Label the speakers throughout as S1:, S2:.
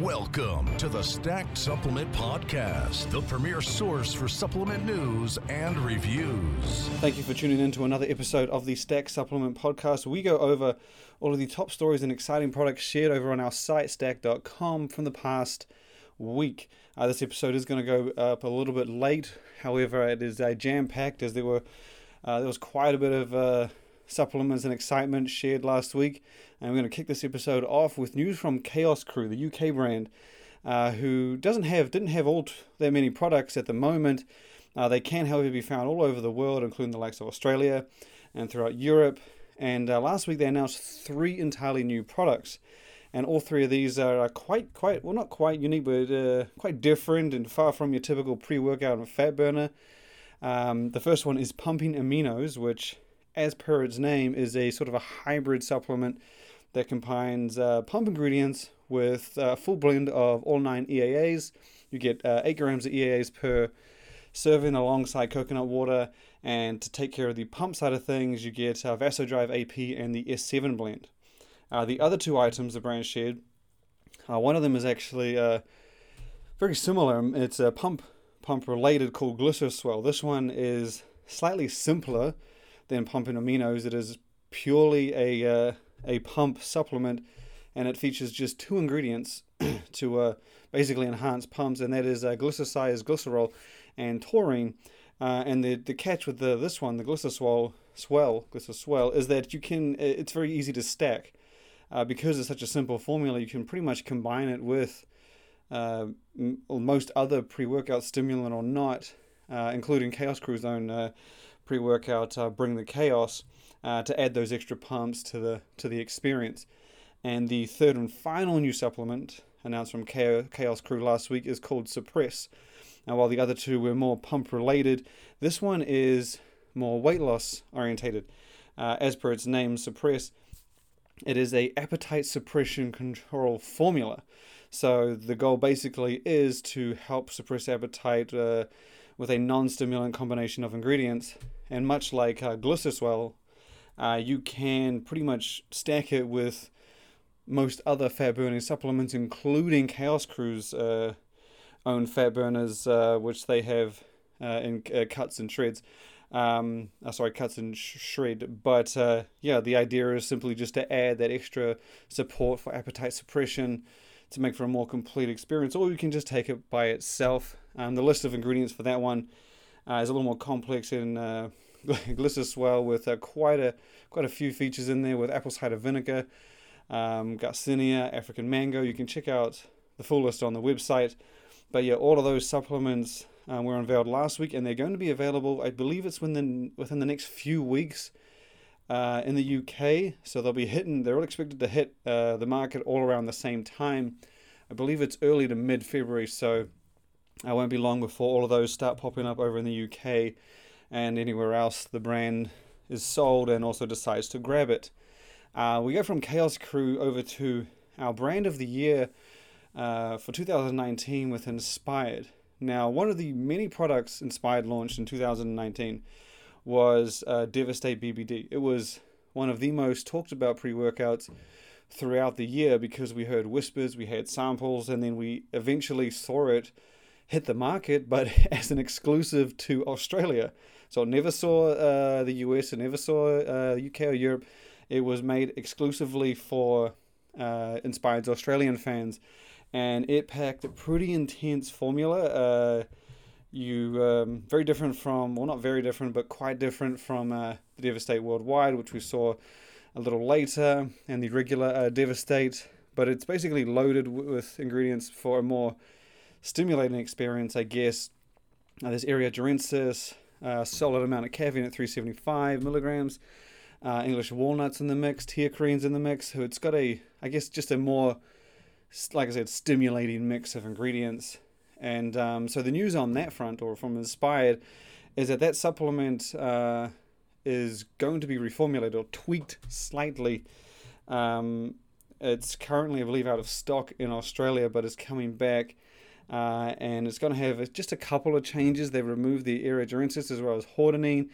S1: Welcome to the Stacked Supplement Podcast, the premier source for supplement news and reviews.
S2: Thank you for tuning in to another episode of the Stack Supplement Podcast. We go over all of the top stories and exciting products shared over on our site, stack3d.com, from the past week. Uh, this episode is going to go up a little bit late. However, it is uh, jam packed as there were uh, there was quite a bit of uh, supplements and excitement shared last week. And we're going to kick this episode off with news from Chaos Crew, the UK brand, uh, who doesn't have didn't have all that many products at the moment. Uh, they can, however, be found all over the world, including the likes of Australia and throughout Europe. And uh, last week they announced three entirely new products, and all three of these are quite, quite well, not quite unique, but uh, quite different and far from your typical pre-workout and fat burner. Um, the first one is pumping aminos, which, as per its name, is a sort of a hybrid supplement that combines uh, pump ingredients with a full blend of all nine EAAs. You get uh, 8 grams of EAAs per serving alongside coconut water. And to take care of the pump side of things, you get uh, Vasodrive AP and the S7 blend. Uh, the other two items the brand shared, uh, one of them is actually uh, very similar. It's a pump pump related called Glycerswell. This one is slightly simpler than pumping aminos. It is purely a uh, a pump supplement, and it features just two ingredients to uh, basically enhance pumps, and that is uh, glycerol, and taurine. Uh, and the the catch with the this one, the glycerswell swell, glycerswell, is that you can it's very easy to stack. Uh, because it's such a simple formula, you can pretty much combine it with uh, most other pre-workout stimulant or not, uh, including Chaos Crew's own uh, pre-workout uh, Bring the Chaos, uh, to add those extra pumps to the to the experience. And the third and final new supplement announced from Chaos Crew last week is called Suppress. Now, while the other two were more pump related, this one is more weight loss orientated. Uh, as per its name, Suppress, it is a appetite suppression control formula. So the goal basically is to help suppress appetite uh, with a non-stimulant combination of ingredients. And much like uh, uh, you can pretty much stack it with most other fat burning supplements, including Chaos Crew's uh, own fat burners, uh, which they have uh, in uh, cuts and shreds. Um, uh, sorry, cuts and sh- shred. But yeah, the idea is simply just to add that extra support for appetite suppression to make for a more complete experience, or you can just take it by itself. Um, the list of ingredients for that one is a little more complex in and Glycerswell with uh, quite a quite a few features in there with apple cider vinegar, um, Garcinia, African mango. You can check out the full list on the website. But yeah, all of those supplements um, were unveiled last week, and they're going to be available. I believe it's within within the next few weeks uh, in the UK. So they'll be hitting. They're all expected to hit uh, the market all around the same time. I believe it's early to mid February. So I won't be long before all of those start popping up over in the UK and anywhere else the brand is sold and also decides to grab it. Uh, we go from Chaos Crew over to our brand of the year uh, for 2019 with Inspired. Now, one of the many products Inspired launched in 2019 was uh, DVST8 BBD. It was one of the most talked about pre workouts throughout the year because we heard whispers, we had samples, and then we eventually saw it hit the market, but as an exclusive to Australia. So I never saw uh, the US, I never saw uh, UK or Europe. It was made exclusively for uh, Inspired's Australian fans, and it packed a pretty intense formula. You um, very different from, well, not very different, but quite different from uh, the Devastate Worldwide, which we saw a little later, and the regular uh, Devastate. But it's basically loaded with ingredients for a more stimulating experience, I guess. Uh, there's Eria Jarensis, uh, solid amount of caffeine at 375 milligrams. Uh, English walnuts in the mix, teacrine's in the mix. So it's got a, I guess, just a more, like I said, stimulating mix of ingredients. And um, so the news on that front, or from Inspired, is that that supplement uh, is going to be reformulated or tweaked slightly. Um, it's currently, I believe, out of stock in Australia, but is coming back uh, and it's going to have just a couple of changes. They've removed the eria jarensis as well as hordenine,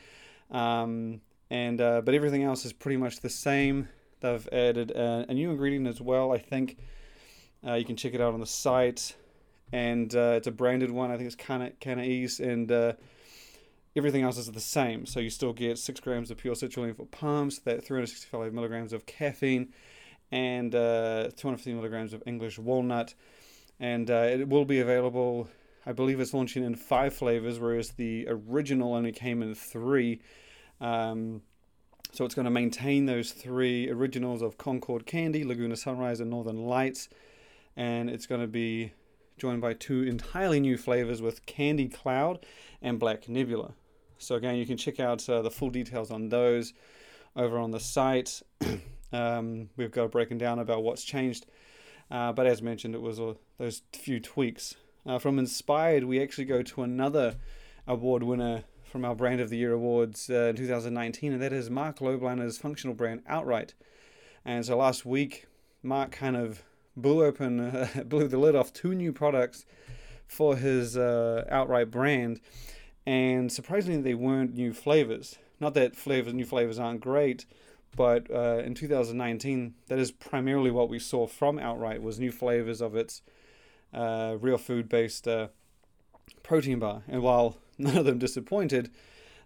S2: um, and uh, but everything else is pretty much the same. They've added a, a new ingredient as well. I think Uh, you can check it out on the site, and uh, it's a branded one. I think it's Canna East, and uh, everything else is the same. So you still get 6 grams of pure citrulline for pumps, that 365 milligrams of caffeine, and uh, 250 milligrams of English walnut. And uh, it will be available, I believe it's launching in five flavors, whereas the original only came in three. Um, so it's going to maintain those three originals of Concord Candy, Laguna Sunrise, and Northern Lights. And it's going to be joined by two entirely new flavors with Candy Cloud and Black Nebula. So again, you can check out uh, the full details on those over on the site. um, we've got broken down about what's changed, uh, but as mentioned, it was uh, those few tweaks. Uh, from Inspired, we actually go to another award winner from our Brand of the Year awards uh, in 2019, and that is Mark Lobliner's functional brand Outright. And so last week, Mark kind of blew open, blew the lid off two new products for his uh, Outright brand and surprisingly, they weren't new flavors. Not that flavors, new flavors aren't great, but uh, in 2019, that is primarily what we saw from Outright was new flavors of its uh, real food-based uh, protein bar. And while none of them disappointed,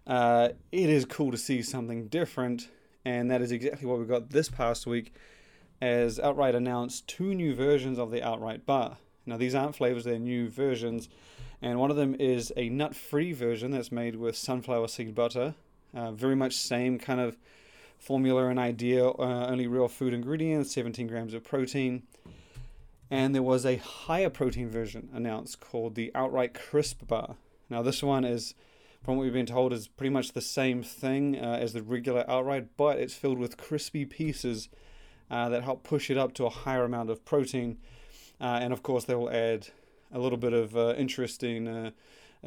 S2: uh, it is cool to see something different, and that is exactly what we got this past week, as Outright announced two new versions of the Outright bar. Now these aren't flavors; they're new versions and one of them is a nut-free version that's made with sunflower seed butter. Uh, very much same kind of formula and idea, uh, only real food ingredients, 17 grams of protein. And there was a higher protein version announced called the Outright Crisp Bar. Now this one is, from what we've been told, is pretty much the same thing uh, as the regular Outright, but it's filled with crispy pieces uh, that help push it up to a higher amount of protein. Uh, and of course, they will add a little bit of uh, interesting uh,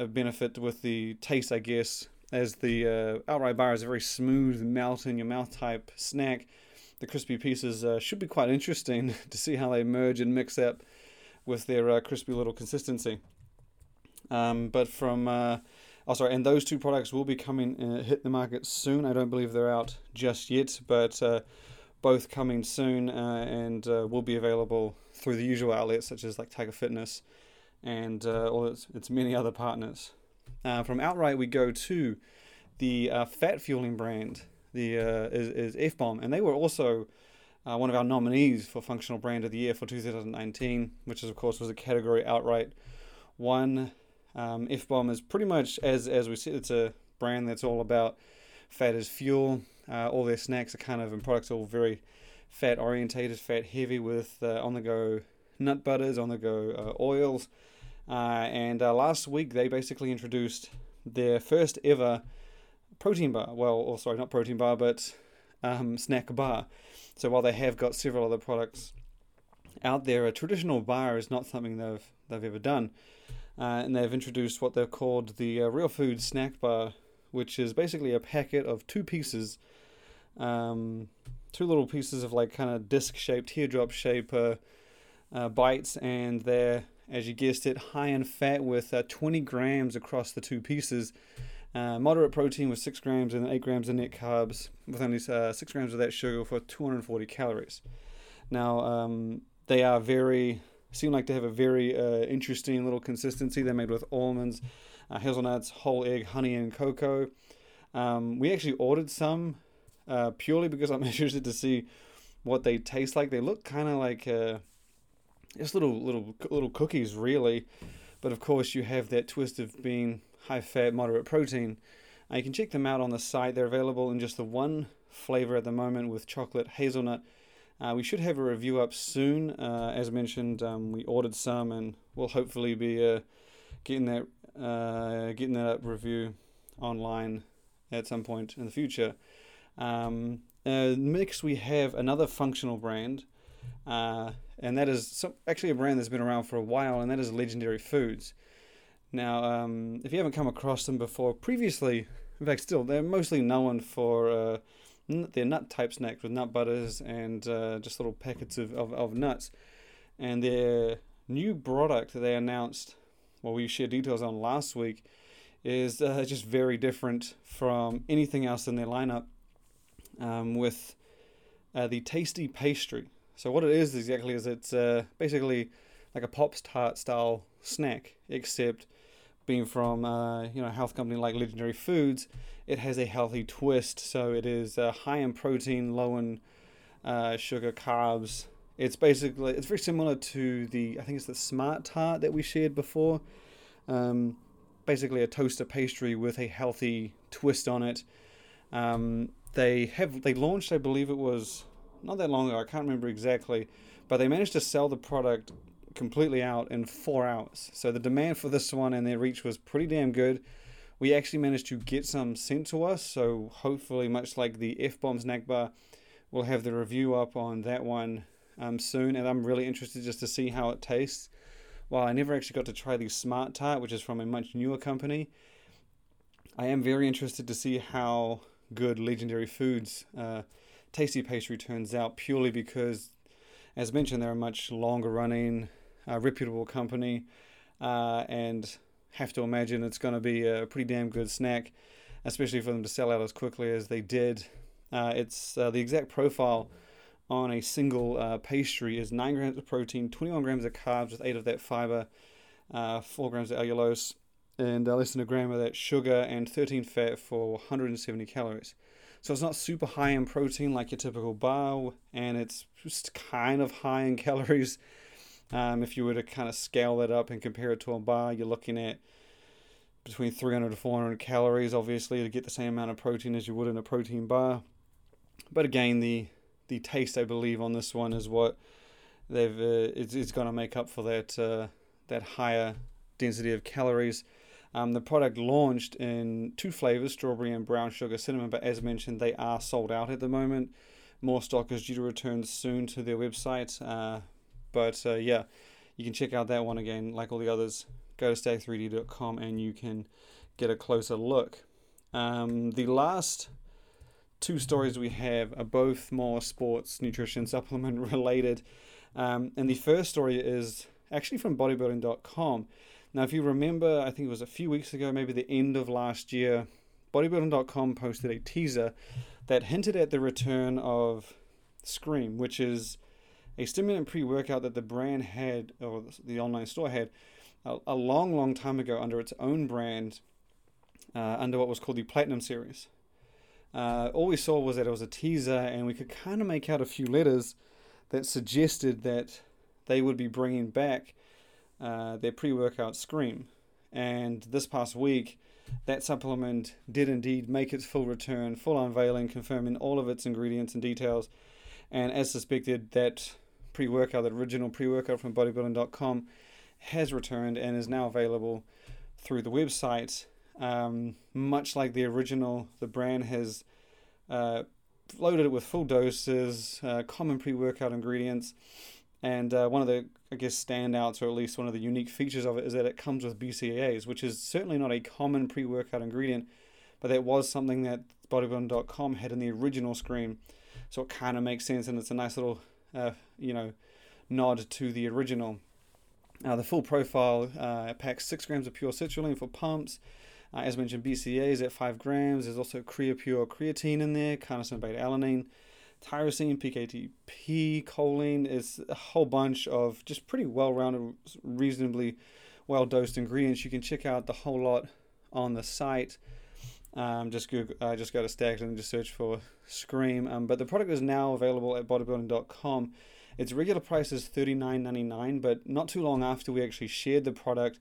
S2: benefit with the taste, I guess, as the outright bar is a very smooth, melt in your mouth type snack. The crispy pieces should be quite interesting to see how they merge and mix up with their crispy little consistency. Um, but from oh sorry, and those two products will be coming uh, hit the market soon. I don't believe they're out just yet, but uh, both coming soon uh, and uh, will be available through the usual outlets such as like Tiger Fitness and uh, all its, its many other partners. From Outright, we go to the fat fueling brand, the is, is F Bomb, and they were also uh, one of our nominees for Functional Brand of the Year for 2019, which is of course was a category Outright one. Um, F Bomb is pretty much as as we said, it's a brand that's all about fat as fuel. Uh, all their snacks are kind of and products all very fat orientated, fat heavy with on the go nut butters, on the go oils. Uh, and uh, last week they basically introduced their first ever protein bar. Well, or sorry, not protein bar, but um, snack bar. So while they have got several other products out there, a traditional bar is not something they've they've ever done. Uh, and they've introduced what they've called the uh, Real Food Snack Bar, which is basically a packet of two pieces, um, two little pieces of like kind of disc shaped, teardrop shape uh, uh, bites, and they're as you guessed it, high in fat with uh, 20 grams across the two pieces. Uh, moderate protein with 6 grams and 8 grams of net carbs, with only uh, 6 grams of that sugar for 240 calories. Now, um, they are very, seem like they have a very uh, interesting little consistency. They're made with almonds, uh, hazelnuts, whole egg, honey, and cocoa. Um, we actually ordered some uh, purely because I'm interested to see what they taste like. They look kind of like just little little little cookies really. But of course you have that twist of being high fat moderate protein. Uh, you can check them out on the site. They're available in just the one flavor at the moment with chocolate hazelnut. Uh, we should have a review up soon. Uh, as mentioned um, we ordered some and we'll hopefully be uh, getting that uh, getting that review online at some point in the future um, uh, next we have another functional brand uh, and that is some, actually a brand that's been around for a while, and that is Legendary Foods. Now, um, if you haven't come across them before, previously, in fact, still, they're mostly known for uh, their nut type snacks with nut butters and uh, just little packets of, of, of, nuts. And their new product that they announced, well, we shared details on last week, is uh, just very different from anything else in their lineup um, with uh, the tasty pastry. So what it is exactly is it's uh, basically like a Pops Tart style snack, except being from uh, you know a health company like Legendary Foods, it has a healthy twist. So it is uh, high in protein, low in uh, sugar, carbs. It's basically it's very similar to the I think it's the Smart Tart that we shared before. Um, basically a toaster pastry with a healthy twist on it. Um, they have they launched, I believe it was not that long ago. I can't remember exactly, but they managed to sell the product completely out in four hours. So the demand for this one and their reach was pretty damn good. We actually managed to get some sent to us, so hopefully, much like the F Bombs snack bar, we'll have the review up on that one um, soon. And I'm really interested just to see how it tastes. While I never actually got to try the Smart Tart, which is from a much newer company, I am very interested to see how good Legendary Foods uh, Tasty Pastry turns out purely because, as mentioned, they're a much longer running, uh, reputable company uh, and have to imagine it's going to be a pretty damn good snack, especially for them to sell out as quickly as they did. Uh, it's uh, the exact profile on a single pastry is 9 grams of protein, 21 grams of carbs with 8 of that fiber, 4 grams of allulose, and less than a gram of that sugar, and 13 fat for 170 calories. So it's not super high in protein like your typical bar, and it's just kind of high in calories. Um, if you were to kind of scale that up and compare it to a bar, you're looking at between 300 to 400 calories, obviously, to get the same amount of protein as you would in a protein bar. But again, the the taste, I believe, on this one is what they've uh, it's, it's going to make up for that uh, that higher density of calories. Um, the product launched in two flavors, strawberry and brown sugar cinnamon, but as mentioned, they are sold out at the moment. More stock is due to return soon to their website. Uh, but uh, yeah, you can check out that one again, like all the others. Go to stack3d.com and you can get a closer look. Um, the last two stories we have are both more sports nutrition supplement related. Um, and the first story is actually from bodybuilding.com. Now, if you remember, I think it was a few weeks ago, maybe the end of last year, bodybuilding.com posted a teaser that hinted at the return of Scream, which is a stimulant pre workout that the brand had, or the online store had, a, a long, long time ago under its own brand, uh, under what was called the Platinum Series. Uh, all we saw was that it was a teaser, and we could kind of make out a few letters that suggested that they would be bringing back uh, their pre workout Scream. And this past week, that supplement did indeed make its full return, full unveiling, confirming all of its ingredients and details. And as suspected, that pre workout, that original pre workout from bodybuilding.com, has returned and is now available through the website. Um, much like the original, the brand has uh, loaded it with full doses, uh, common pre workout ingredients, and uh, one of the, I guess, standouts, or at least one of the unique features of it, is that it comes with BCAAs, which is certainly not a common pre workout ingredient, but that was something that bodybuilding.com had in the original Scream. So it kind of makes sense, and it's a nice little, uh, you know, nod to the original. Uh, the full profile uh, packs 6 grams of pure citrulline for pumps, uh, as mentioned, BCAAs at 5 grams. There's also Creapure creatine in there, CarnoSyn beta alanine, tyrosine, PKTP, choline. Is a whole bunch of just pretty well rounded, reasonably well dosed ingredients. You can check out the whole lot on the site. Um, just go, uh, just go to Stacked and just search for Scream. Um, but the product is now available at bodybuilding.com. Its regular price is $39.99, but not too long after we actually shared the product,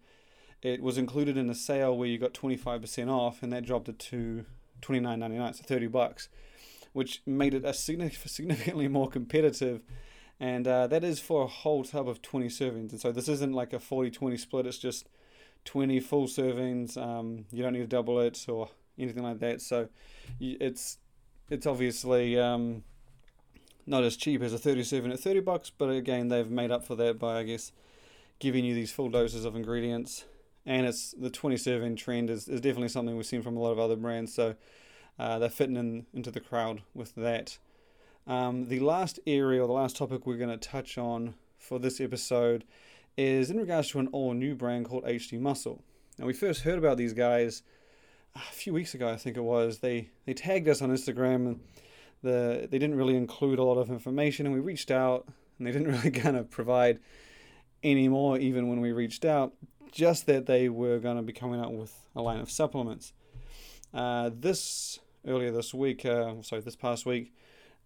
S2: it was included in a sale where you got 25% off, and that dropped it to $29.99, so 30 bucks, which made it a significantly more competitive. And uh, that is for a whole tub of 20 servings. And so this isn't like a 40 20 split, it's just 20 full servings. Um, you don't need to double it or anything like that. So it's it's obviously um, not as cheap as a 37 at 30 bucks, but again, they've made up for that by, I guess, giving you these full doses of ingredients and it's the 20 serving trend is, is definitely something we've seen from a lot of other brands. So uh, they're fitting in into the crowd with that. Um, the last area or the last topic we're going to touch on for this episode is in regards to an all new brand called HD Muscle. Now we first heard about these guys a few weeks ago, I think it was. They they tagged us on Instagram and the they didn't really include a lot of information, and we reached out and they didn't really kind of provide any more even when we reached out. Just that they were going to be coming out with a line of supplements. Uh, this earlier this week, uh, sorry, this past week,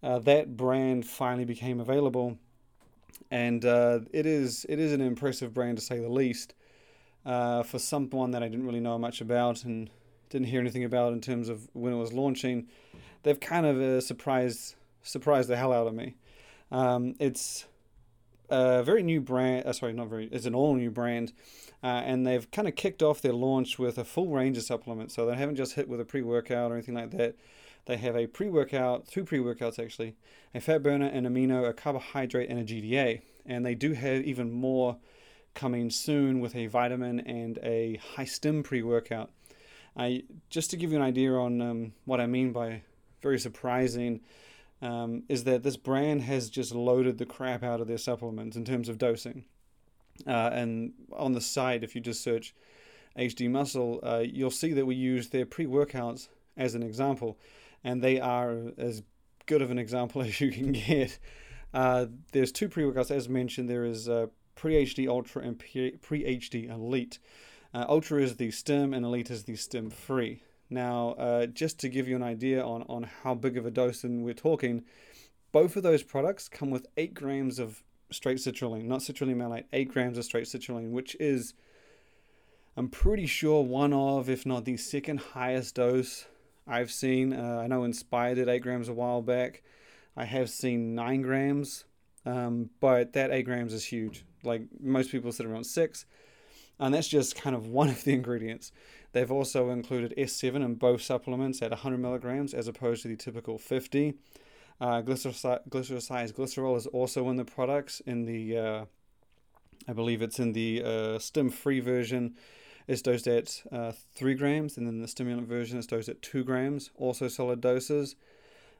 S2: uh, that brand finally became available, and uh, it is it is an impressive brand to say the least. Uh, for someone that I didn't really know much about and didn't hear anything about in terms of when it was launching, they've kind of uh, surprised surprised the hell out of me. Um, it's a very new brand. Uh, sorry, not very. It's an all new brand, uh, and they've kind of kicked off their launch with a full range of supplements. So they haven't just hit with a pre workout or anything like that. They have a pre workout, two pre workouts actually, a fat burner, an amino, a carbohydrate, and a GDA. And they do have even more coming soon with a vitamin and a high stim pre workout. I just to give you an idea on um, what I mean by very surprising um, is that this brand has just loaded the crap out of their supplements in terms of dosing. Uh, and on the site, if you just search HD Muscle, uh, you'll see that we use their pre workouts as an example, and they are as good of an example as you can get. Uh, there's two pre workouts, as mentioned. There is uh, Pre HD Ultra and Pre HD Elite. Uh, Ultra is the stim, and Elite is the stim free. Now, uh, just to give you an idea on, on how big of a dose we're talking, both of those products come with 8 grams of straight citrulline, not citrulline malate, 8 grams of straight citrulline, which is, I'm pretty sure, one of, if not the second highest dose I've seen. Uh, I know Inspired did 8 grams a while back. I have seen 9 grams, um, but that 8 grams is huge. Like most people sit around 6 and that's just kind of one of the ingredients. They've also included S7 in both supplements at 100 milligrams as opposed to the typical 50. Uh, glycerol is also in the products in the, uh, I believe it's in the uh, stim-free version. It's dosed at uh, 3 grams, and then the stimulant version is dosed at 2 grams, also solid doses.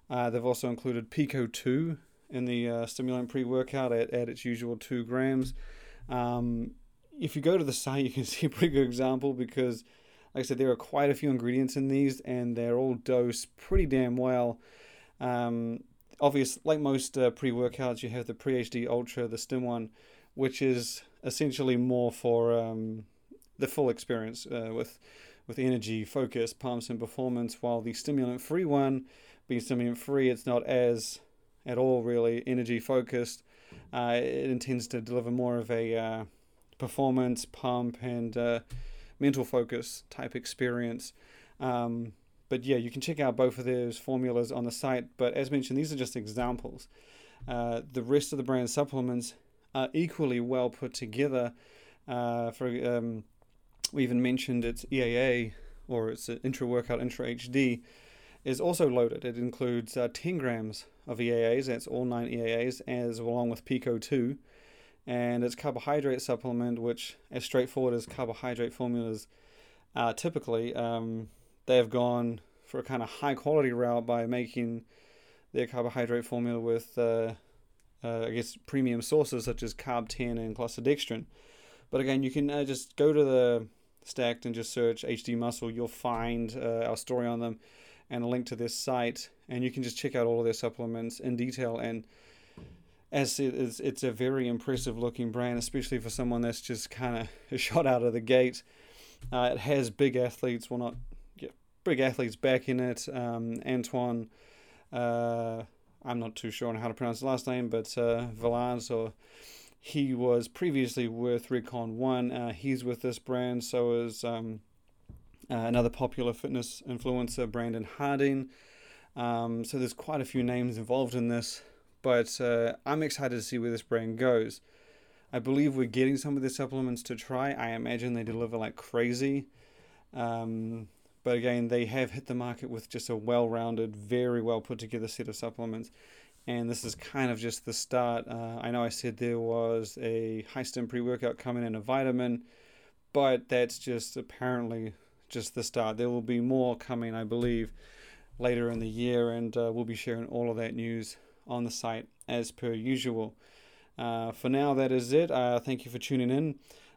S2: Uh, they've also included Peak O2 in the uh, stimulant pre-workout at, at its usual 2 grams. Um, if you go to the site, you can see a pretty good example because, like I said, there are quite a few ingredients in these, and they're all dosed pretty damn well. Um, obvious, like most uh, pre-workouts, you have the Pre-HD Ultra, the Stim one, which is essentially more for um, the full experience uh, with with energy, focus, pumps, and performance. While the stimulant-free one, being stimulant-free, it's not as at all really energy focused. Uh, it intends to deliver more of a uh, performance, pump, and uh, mental focus type experience. Um, but yeah, you can check out both of those formulas on the site. But as mentioned, these are just examples. Uh, the rest of the brand supplements are equally well put together. Uh, for um, we even mentioned its EAA or its intra workout intra HD is also loaded. It includes uh, 10 grams of EAAs. That's all nine EAAs, as along with Peak O2 and its carbohydrate supplement, which as straightforward as carbohydrate formulas are typically, um, they have gone for a kind of high quality route by making their carbohydrate formula with, uh, uh, I guess, premium sources such as Carb10 and Cluster Dextrin. But again, you can uh, just go to the Stacked and just search HD Muscle. You'll find uh, our story on them and a link to this site, and you can just check out all of their supplements in detail and as it is, it's a very impressive looking brand, especially for someone that's just kind of shot out of the gate. Uh, it has big athletes, well, not yeah, big athletes back in it. Um, Antoine, uh, I'm not too sure on how to pronounce his last name, but uh, Valance, or he was previously with Redcon1. Uh, he's with this brand, so is um, uh, another popular fitness influencer, Brandon Harding. Um, so there's quite a few names involved in this but uh, I'm excited to see where this brand goes. I believe we're getting some of the supplements to try. I imagine they deliver like crazy. Um, but again, they have hit the market with just a well rounded, very well put together set of supplements. And this is kind of just the start. Uh, I know I said there was a high stim pre workout coming in a vitamin, but that's just apparently just the start. There will be more coming, I believe, later in the year, and uh, we'll be sharing all of that news on the site as per usual. Uh, for now, that is it. Uh, thank you for tuning in.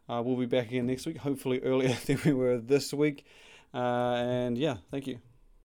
S2: Uh, we'll be back again next week, hopefully earlier than we were this week. Uh, and yeah, thank you.